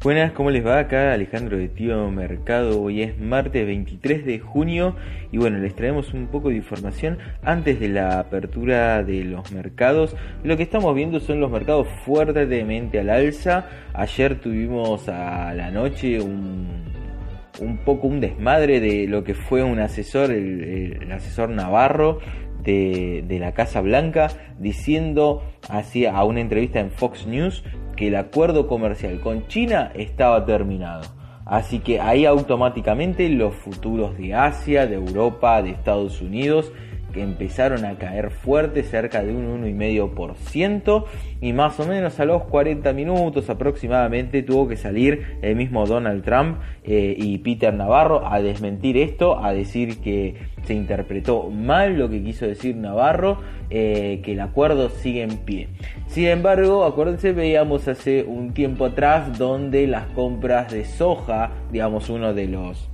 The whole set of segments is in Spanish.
Buenas, ¿cómo les va? Acá Alejandro de Tío Mercado. Hoy es martes 23 de junio y bueno, les traemos un poco de información antes de la apertura de los mercados. Lo que estamos viendo son los mercados fuertemente al alza. Ayer tuvimos a la noche un, poco un desmadre de lo que fue un asesor, el, asesor Navarro de, de, la Casa Blanca, diciendo hacia a una entrevista en Fox News que el acuerdo comercial con China estaba terminado. Así que ahí automáticamente los futuros de Asia, de Europa, de Estados Unidos que empezaron a caer fuerte, cerca de un 1,5%, y más o menos a los 40 minutos aproximadamente tuvo que salir el mismo Donald Trump eh, y Peter Navarro a desmentir esto, a decir que se interpretó mal lo que quiso decir Navarro, eh, que el acuerdo sigue en pie. Sin embargo, acuérdense, veíamos hace un tiempo atrás donde las compras de soja, digamos uno de los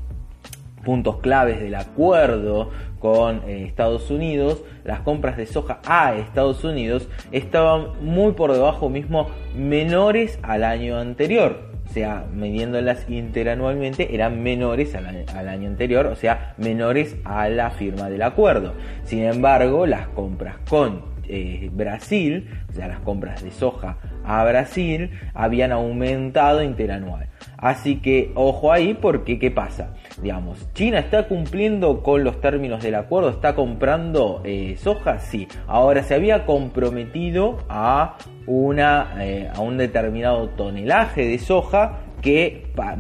puntos claves del acuerdo con eh, Estados Unidos, las compras de soja a Estados Unidos estaban muy por debajo mismo menores al año anterior. O sea, midiéndolas interanualmente eran menores al, año anterior, o sea, menores a la firma del acuerdo. Sin embargo, las compras con eh, Brasil, o sea, las compras de soja a Brasil, habían aumentado interanual. Así que ojo ahí porque ¿qué pasa? China está cumpliendo con los términos del acuerdo, está comprando eh, soja, sí. Ahora se había comprometido a, una, eh, a un determinado tonelaje de soja que para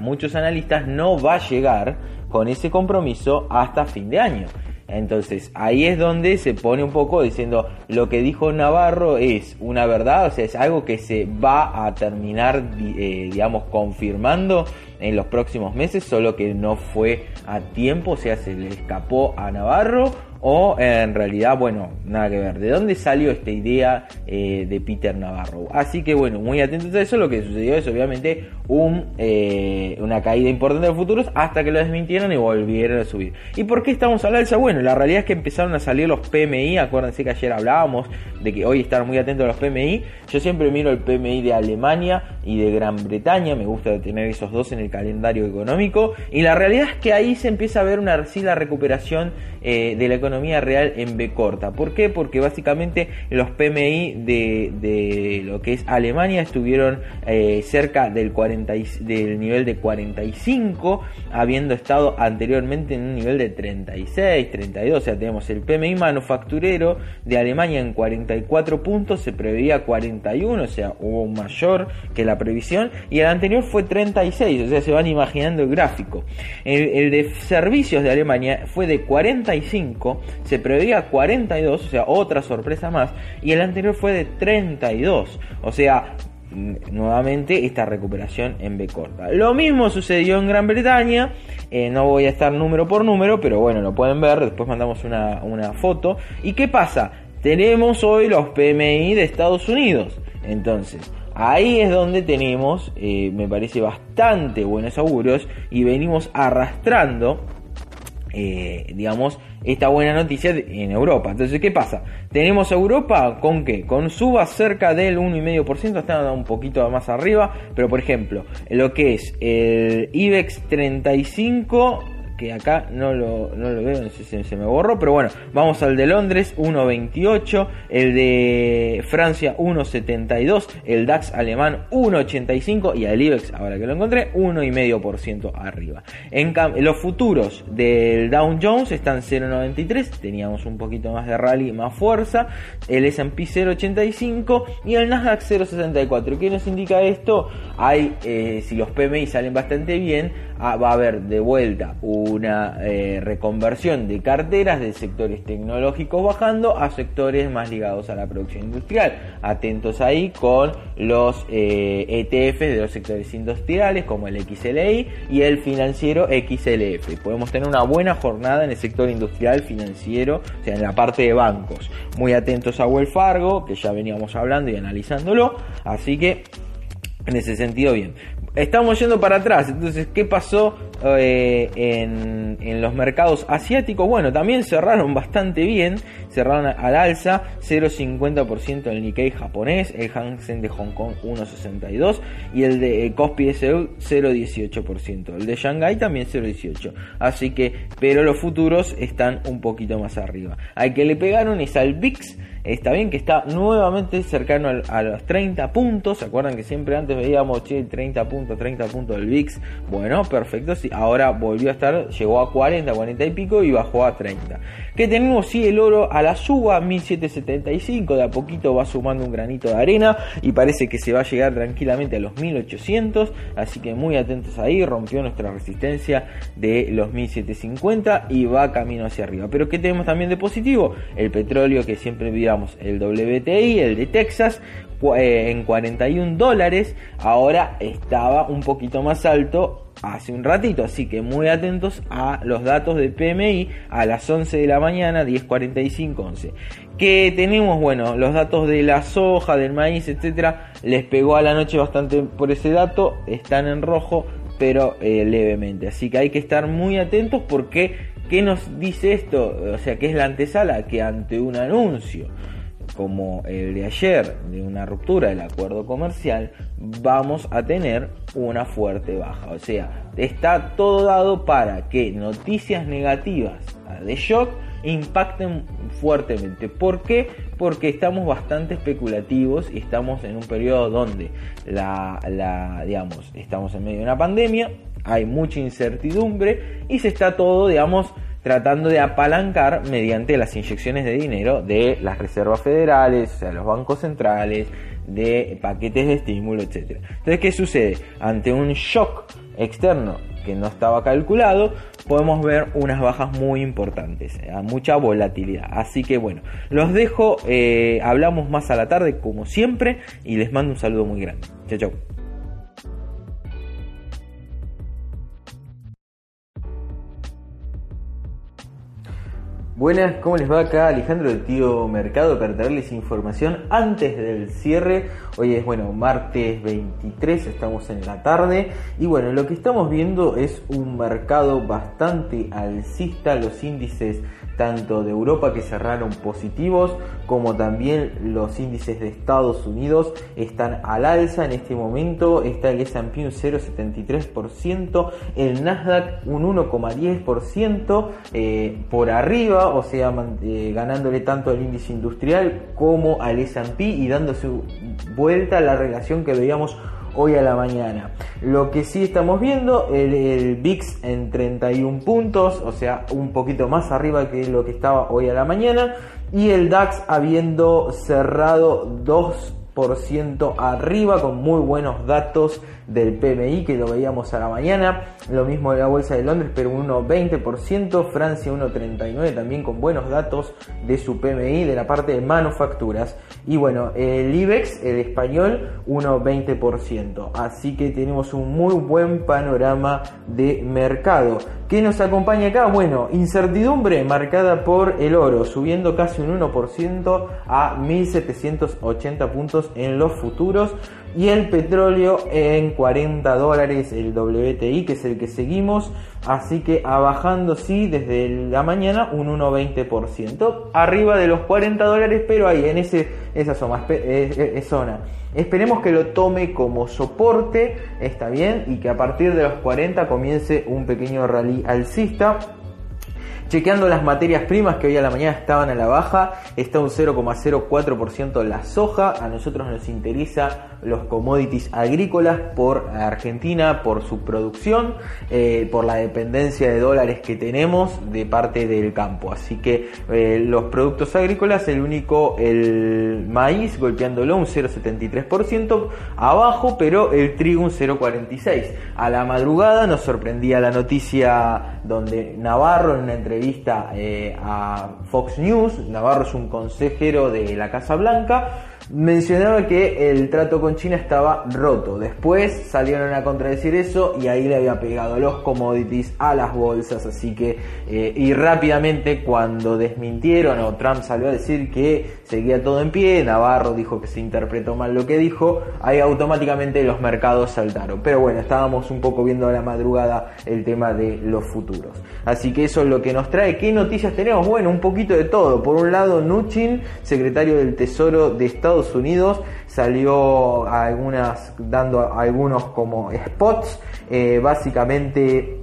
muchos analistas no va a llegar con ese compromiso hasta fin de año. Entonces ahí es donde se pone un poco diciendo lo que dijo Navarro es una verdad, o sea, es algo que se va a terminar, eh, digamos, confirmando en los próximos meses, solo que no fue a tiempo, o sea, se le escapó a Navarro o en realidad, bueno, nada que ver. ¿De dónde salió esta idea eh, de Peter Navarro? Así que bueno, muy atentos a eso. Lo que sucedió es obviamente un, eh, una caída importante de futuros hasta que lo desmintieron y volvieron a subir. ¿Y por qué estamos a la alza? Bueno, la realidad es que empezaron a salir los PMI. Acuérdense que ayer hablábamos de que hoy están muy atentos a los PMI. Yo siempre miro el PMI de Alemania y de Gran Bretaña. Me gusta tener esos dos en el calendario económico. Y la realidad es que ahí se empieza a ver una sí, la recuperación eh, de la economía real en B corta. ¿Por qué? Porque básicamente los PMI de, lo que es Alemania estuvieron eh, cerca del, 40, del nivel de 45, habiendo estado anteriormente en un nivel de 36, 32. O sea, tenemos el PMI manufacturero de Alemania en 44 puntos, se preveía 41, o sea, hubo mayor que la previsión, y el anterior fue 36, o sea, se van imaginando el gráfico. El, de servicios de Alemania fue de 40 se preveía 42, o sea, otra sorpresa más, y el anterior fue de 32, o sea, nuevamente esta recuperación en B corta. Lo mismo sucedió en Gran Bretaña, eh, no voy a estar número por número, pero bueno, lo pueden ver, después mandamos una, foto. ¿Y qué pasa? Tenemos hoy los PMI de Estados Unidos, entonces... Ahí es donde tenemos, eh, me parece, bastante buenos augurios y venimos arrastrando eh, digamos, esta buena noticia en Europa. Entonces, ¿qué pasa? Tenemos Europa con qué? Con suba cerca del 1,5%, está un poquito más arriba, pero por ejemplo, lo que es el IBEX 35 que acá no lo, no lo veo, no sé si se me borró, pero bueno, vamos al de Londres, 1.28, el de Francia, 1.72, el DAX alemán, 1.85 y el IBEX, ahora que lo encontré, 1,5% arriba. En los futuros del Dow Jones están 0.93, teníamos un poquito más de rally, más fuerza, el S&P 0.85 y el Nasdaq 0.64. ¿Qué nos indica esto? Hay, eh, si los PMI salen bastante bien, ah, va a haber de vuelta un una eh, reconversión de carteras de sectores tecnológicos bajando a sectores más ligados a la producción industrial. Atentos ahí con los eh, e de los sectores industriales como el XLI y el financiero XLF. Podemos tener una buena jornada en el sector industrial financiero, o sea, en la parte de bancos. Muy atentos a Wells Fargo, que ya veníamos hablando y analizándolo. Así que en ese sentido, bien. Estamos yendo para atrás. Entonces, ¿qué pasó eh, en, en, los mercados asiáticos? Bueno, también cerraron bastante bien. Cerraron al alza 0,50% el Nikkei japonés, el Hang Seng de Hong Kong 1,62% y el de Kospi de Seúl 0,18%. El de Shanghai también 0,18%. Así que, pero los futuros están un poquito más arriba. Al que le pegaron es al VIX Está bien que está nuevamente cercano a los 30 puntos. ¿Se acuerdan que siempre antes veíamos, che, 30 puntos, 30 puntos del VIX? Bueno, perfecto. Sí, ahora volvió a estar, llegó a 40, 40 y pico y bajó a 30. Que tenemos, sí, el oro a la suba, 1775. De a poquito va sumando un granito de arena y parece que se va a llegar tranquilamente a los 1800. Así que muy atentos ahí. Rompió nuestra resistencia de los 1750 y va camino hacia arriba. Pero ¿qué tenemos también de positivo? El petróleo que siempre el WTI, el de Texas, eh, en 41 dólares, ahora estaba un poquito más alto hace un ratito, así que muy atentos a los datos de PMI a las 11 de la mañana, 10.45, 11. Que tenemos, bueno, los datos de la soja, del maíz, etcétera, les pegó a la noche bastante por ese dato, están en rojo, pero eh, levemente, así que hay que estar muy atentos porque ¿Qué nos dice esto? O sea, ¿qué es la antesala? Que ante un anuncio como el de ayer de una ruptura del acuerdo comercial, vamos a tener una fuerte baja. O sea, está todo dado para que noticias negativas de shock impacten fuertemente. ¿Por qué? Porque estamos bastante especulativos y estamos en un periodo donde la, la digamos, estamos en medio de una pandemia, hay mucha incertidumbre y se está todo, digamos, tratando de apalancar mediante las inyecciones de dinero de las reservas federales, o sea, los bancos centrales, de paquetes de estímulo, etc. Entonces, ¿qué sucede? Ante un shock externo que no estaba calculado, podemos ver unas bajas muy importantes, a mucha volatilidad. Así que bueno, los dejo, eh, hablamos más a la tarde como siempre y les mando un saludo muy grande. Chao, chao. Buenas, ¿cómo les va acá? Alejandro del Tío Mercado para traerles información antes del cierre. Hoy es, bueno, martes 23, estamos en la tarde. Y bueno, lo que estamos viendo es un mercado bastante alcista. Los índices tanto de Europa que cerraron positivos como también los índices de Estados Unidos están al alza en este momento está el S&P un 0,73% el Nasdaq un 1,10% eh, por arriba o sea eh, ganándole tanto al índice industrial como al S&P y dándose vuelta a la relación que veíamos hoy a la mañana. Lo que sí estamos viendo, el, el VIX en 31 puntos, o sea, un poquito más arriba que lo que estaba hoy a la mañana, y el DAX habiendo cerrado 2% arriba con muy buenos datos del PMI que lo veíamos a la mañana, lo mismo de la bolsa de Londres, pero un 1,20%, Francia 1,39% también con buenos datos de su PMI de la parte de manufacturas. Y bueno, el IBEX, el español, 1,20%. Así que tenemos un muy buen panorama de mercado. ¿Qué nos acompaña acá? Bueno, incertidumbre marcada por el oro, subiendo casi un 1% a 1780 puntos en los futuros. Y el petróleo en 40 dólares el WTI que es el que seguimos. Así que a bajando sí desde la mañana un 1,20% arriba de los 40 dólares pero ahí en ese, esa zona, zona. Esperemos que lo tome como soporte está bien y que a partir de los 40 comience un pequeño rally alcista Chequeando las materias primas que hoy a la mañana estaban a la baja, está un 0,04% la soja. A nosotros nos interesa los commodities agrícolas por Argentina, por su producción, eh, por la dependencia de dólares que tenemos de parte del campo. Así que eh, los productos agrícolas, el único, el maíz golpeándolo un 0,73% abajo, pero el trigo un 0,46%. A la madrugada nos sorprendía la noticia donde Navarro en una entrevista eh, a Fox News. Navarro es un consejero de la Casa Blanca. Mencionaba que el trato con China estaba roto. Después salieron a contradecir eso y ahí le había pegado los commodities a las bolsas. Así que, eh, y rápidamente cuando desmintieron o Trump salió a decir que seguía todo en pie, Navarro dijo que se interpretó mal lo que dijo, ahí automáticamente los mercados saltaron. Pero bueno, estábamos un poco viendo a la madrugada el tema de los futuros. Así que eso es lo que nos trae. ¿Qué noticias tenemos? Bueno, un poquito de todo. Por un lado, Nuchin, secretario del Tesoro de Estados Unidos, salió algunas, dando algunos como spots, eh, básicamente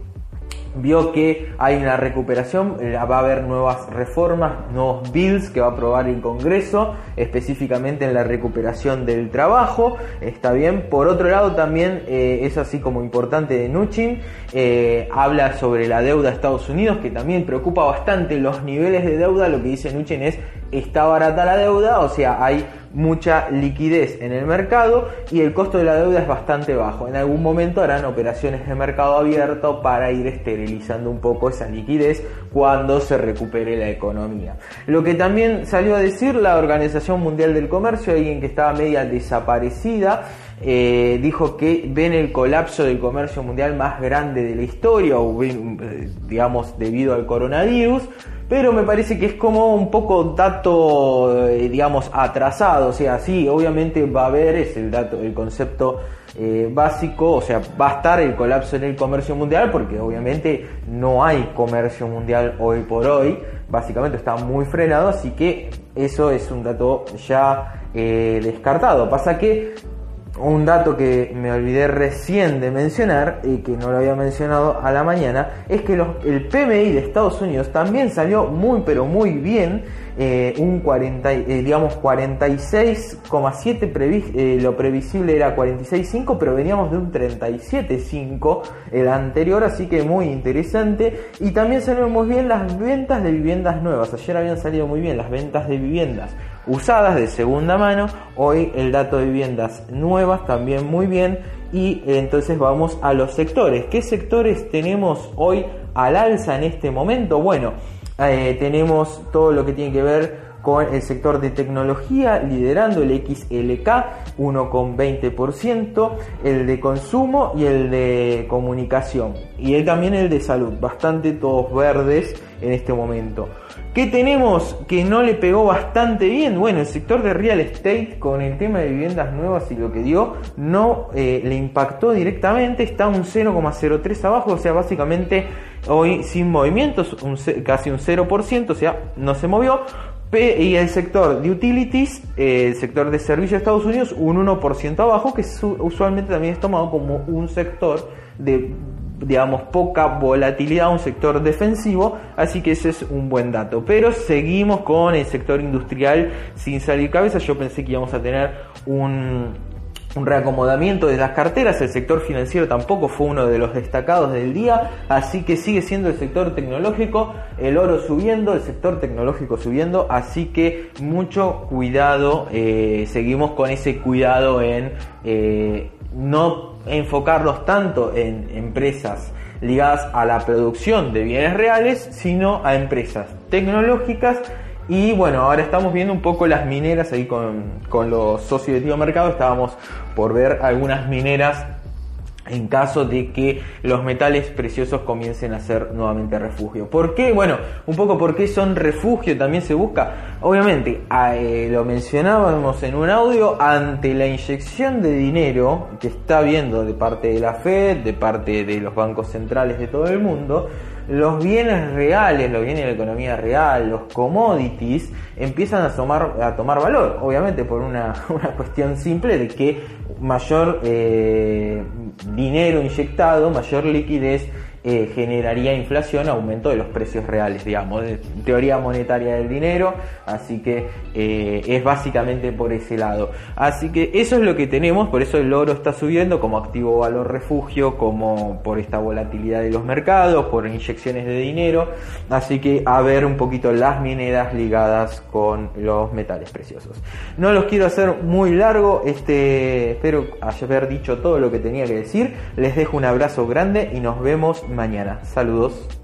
vio que hay una recuperación, eh, va a haber nuevas reformas, nuevos bills que va a aprobar el Congreso, específicamente en la recuperación del trabajo, está bien. Por otro lado también eh, es así como importante de Nuchin, habla sobre la deuda de Estados Unidos, que también preocupa bastante los niveles de deuda, lo que dice Nuchin es, está barata la deuda, o sea, hay mucha liquidez en el mercado y el costo de la deuda es bastante bajo. En algún momento harán operaciones de mercado abierto para ir esterilizando un poco esa liquidez cuando se recupere la economía. Lo que también salió a decir la Organización Mundial del Comercio, alguien que estaba media desaparecida, eh, dijo que ven el colapso del comercio mundial más grande de la historia, eh, digamos debido al coronavirus pero me parece que es como un poco dato, eh, digamos, atrasado, o sea, sí, obviamente va a haber, es el dato, el concepto básico, o sea, va a estar el colapso en el comercio mundial, porque obviamente no hay comercio mundial hoy por hoy, básicamente está muy frenado, así que eso es un dato ya descartado. Pasa que un dato que me olvidé recién de mencionar y que no lo había mencionado a la mañana es que el PMI de Estados Unidos también salió muy pero muy bien eh, un 40 eh, digamos 46,7 eh, lo previsible era 46,5 pero veníamos de un 37,5 el anterior así que muy interesante. Y también salieron muy bien las ventas de viviendas nuevas. Ayer habían salido muy bien las ventas de viviendas usadas de segunda mano. Hoy el dato de viviendas nuevas también muy bien. Y entonces vamos a los sectores. ¿Qué sectores tenemos hoy al alza en este momento? Bueno, eh, tenemos todo lo que tiene que ver con el sector de tecnología liderando el XLK 1,20%, el de consumo y el de comunicación y también el de salud, bastante todos verdes en este momento. ¿Qué tenemos que no le pegó bastante bien? Bueno, el sector de real estate con el tema de viviendas nuevas y lo que dio no eh, le impactó directamente, está un 0,03 abajo, o sea, básicamente hoy sin movimientos, casi un 0%, o sea, no se movió. Y el sector de utilities, eh, el sector de servicios de Estados Unidos, un 1% abajo, que usualmente también es tomado como un sector de digamos, poca volatilidad, un sector defensivo, así que ese es un buen dato. Pero seguimos con el sector industrial sin salir cabeza, yo pensé que íbamos a tener un, un reacomodamiento de las carteras, el sector financiero tampoco fue uno de los destacados del día, así que sigue siendo el sector tecnológico, el oro subiendo, el sector tecnológico subiendo, así que mucho cuidado, eh, seguimos con ese cuidado en eh, no enfocarlos tanto en empresas ligadas a la producción de bienes reales, sino a empresas tecnológicas. Y bueno, ahora estamos viendo un poco las mineras ahí con, con los socios de Tío Mercado. Estábamos por ver algunas mineras en caso de que los metales preciosos comiencen a ser nuevamente refugio. ¿Por qué? Bueno, un poco porque son refugio también se busca. Obviamente, eh, lo mencionábamos en un audio, ante la inyección de dinero que está habiendo de parte de la Fed, de parte de los bancos centrales de todo el mundo, los bienes reales, los bienes de la economía real, los commodities, empiezan a tomar, a tomar valor, obviamente por una, una cuestión simple de que mayor eh, dinero inyectado, mayor liquidez eh, generaría inflación, aumento de los precios reales, digamos, de teoría monetaria del dinero, así que eh, es básicamente por ese lado. Así que eso es lo que tenemos, por eso el oro está subiendo como activo valor refugio, como por esta volatilidad de los mercados, por inyecciones de dinero, así que a ver un poquito las mineras ligadas con los metales preciosos. No los quiero hacer muy largo, este, espero haber dicho todo lo que tenía que decir, les dejo un abrazo grande y nos vemos mañana. Saludos.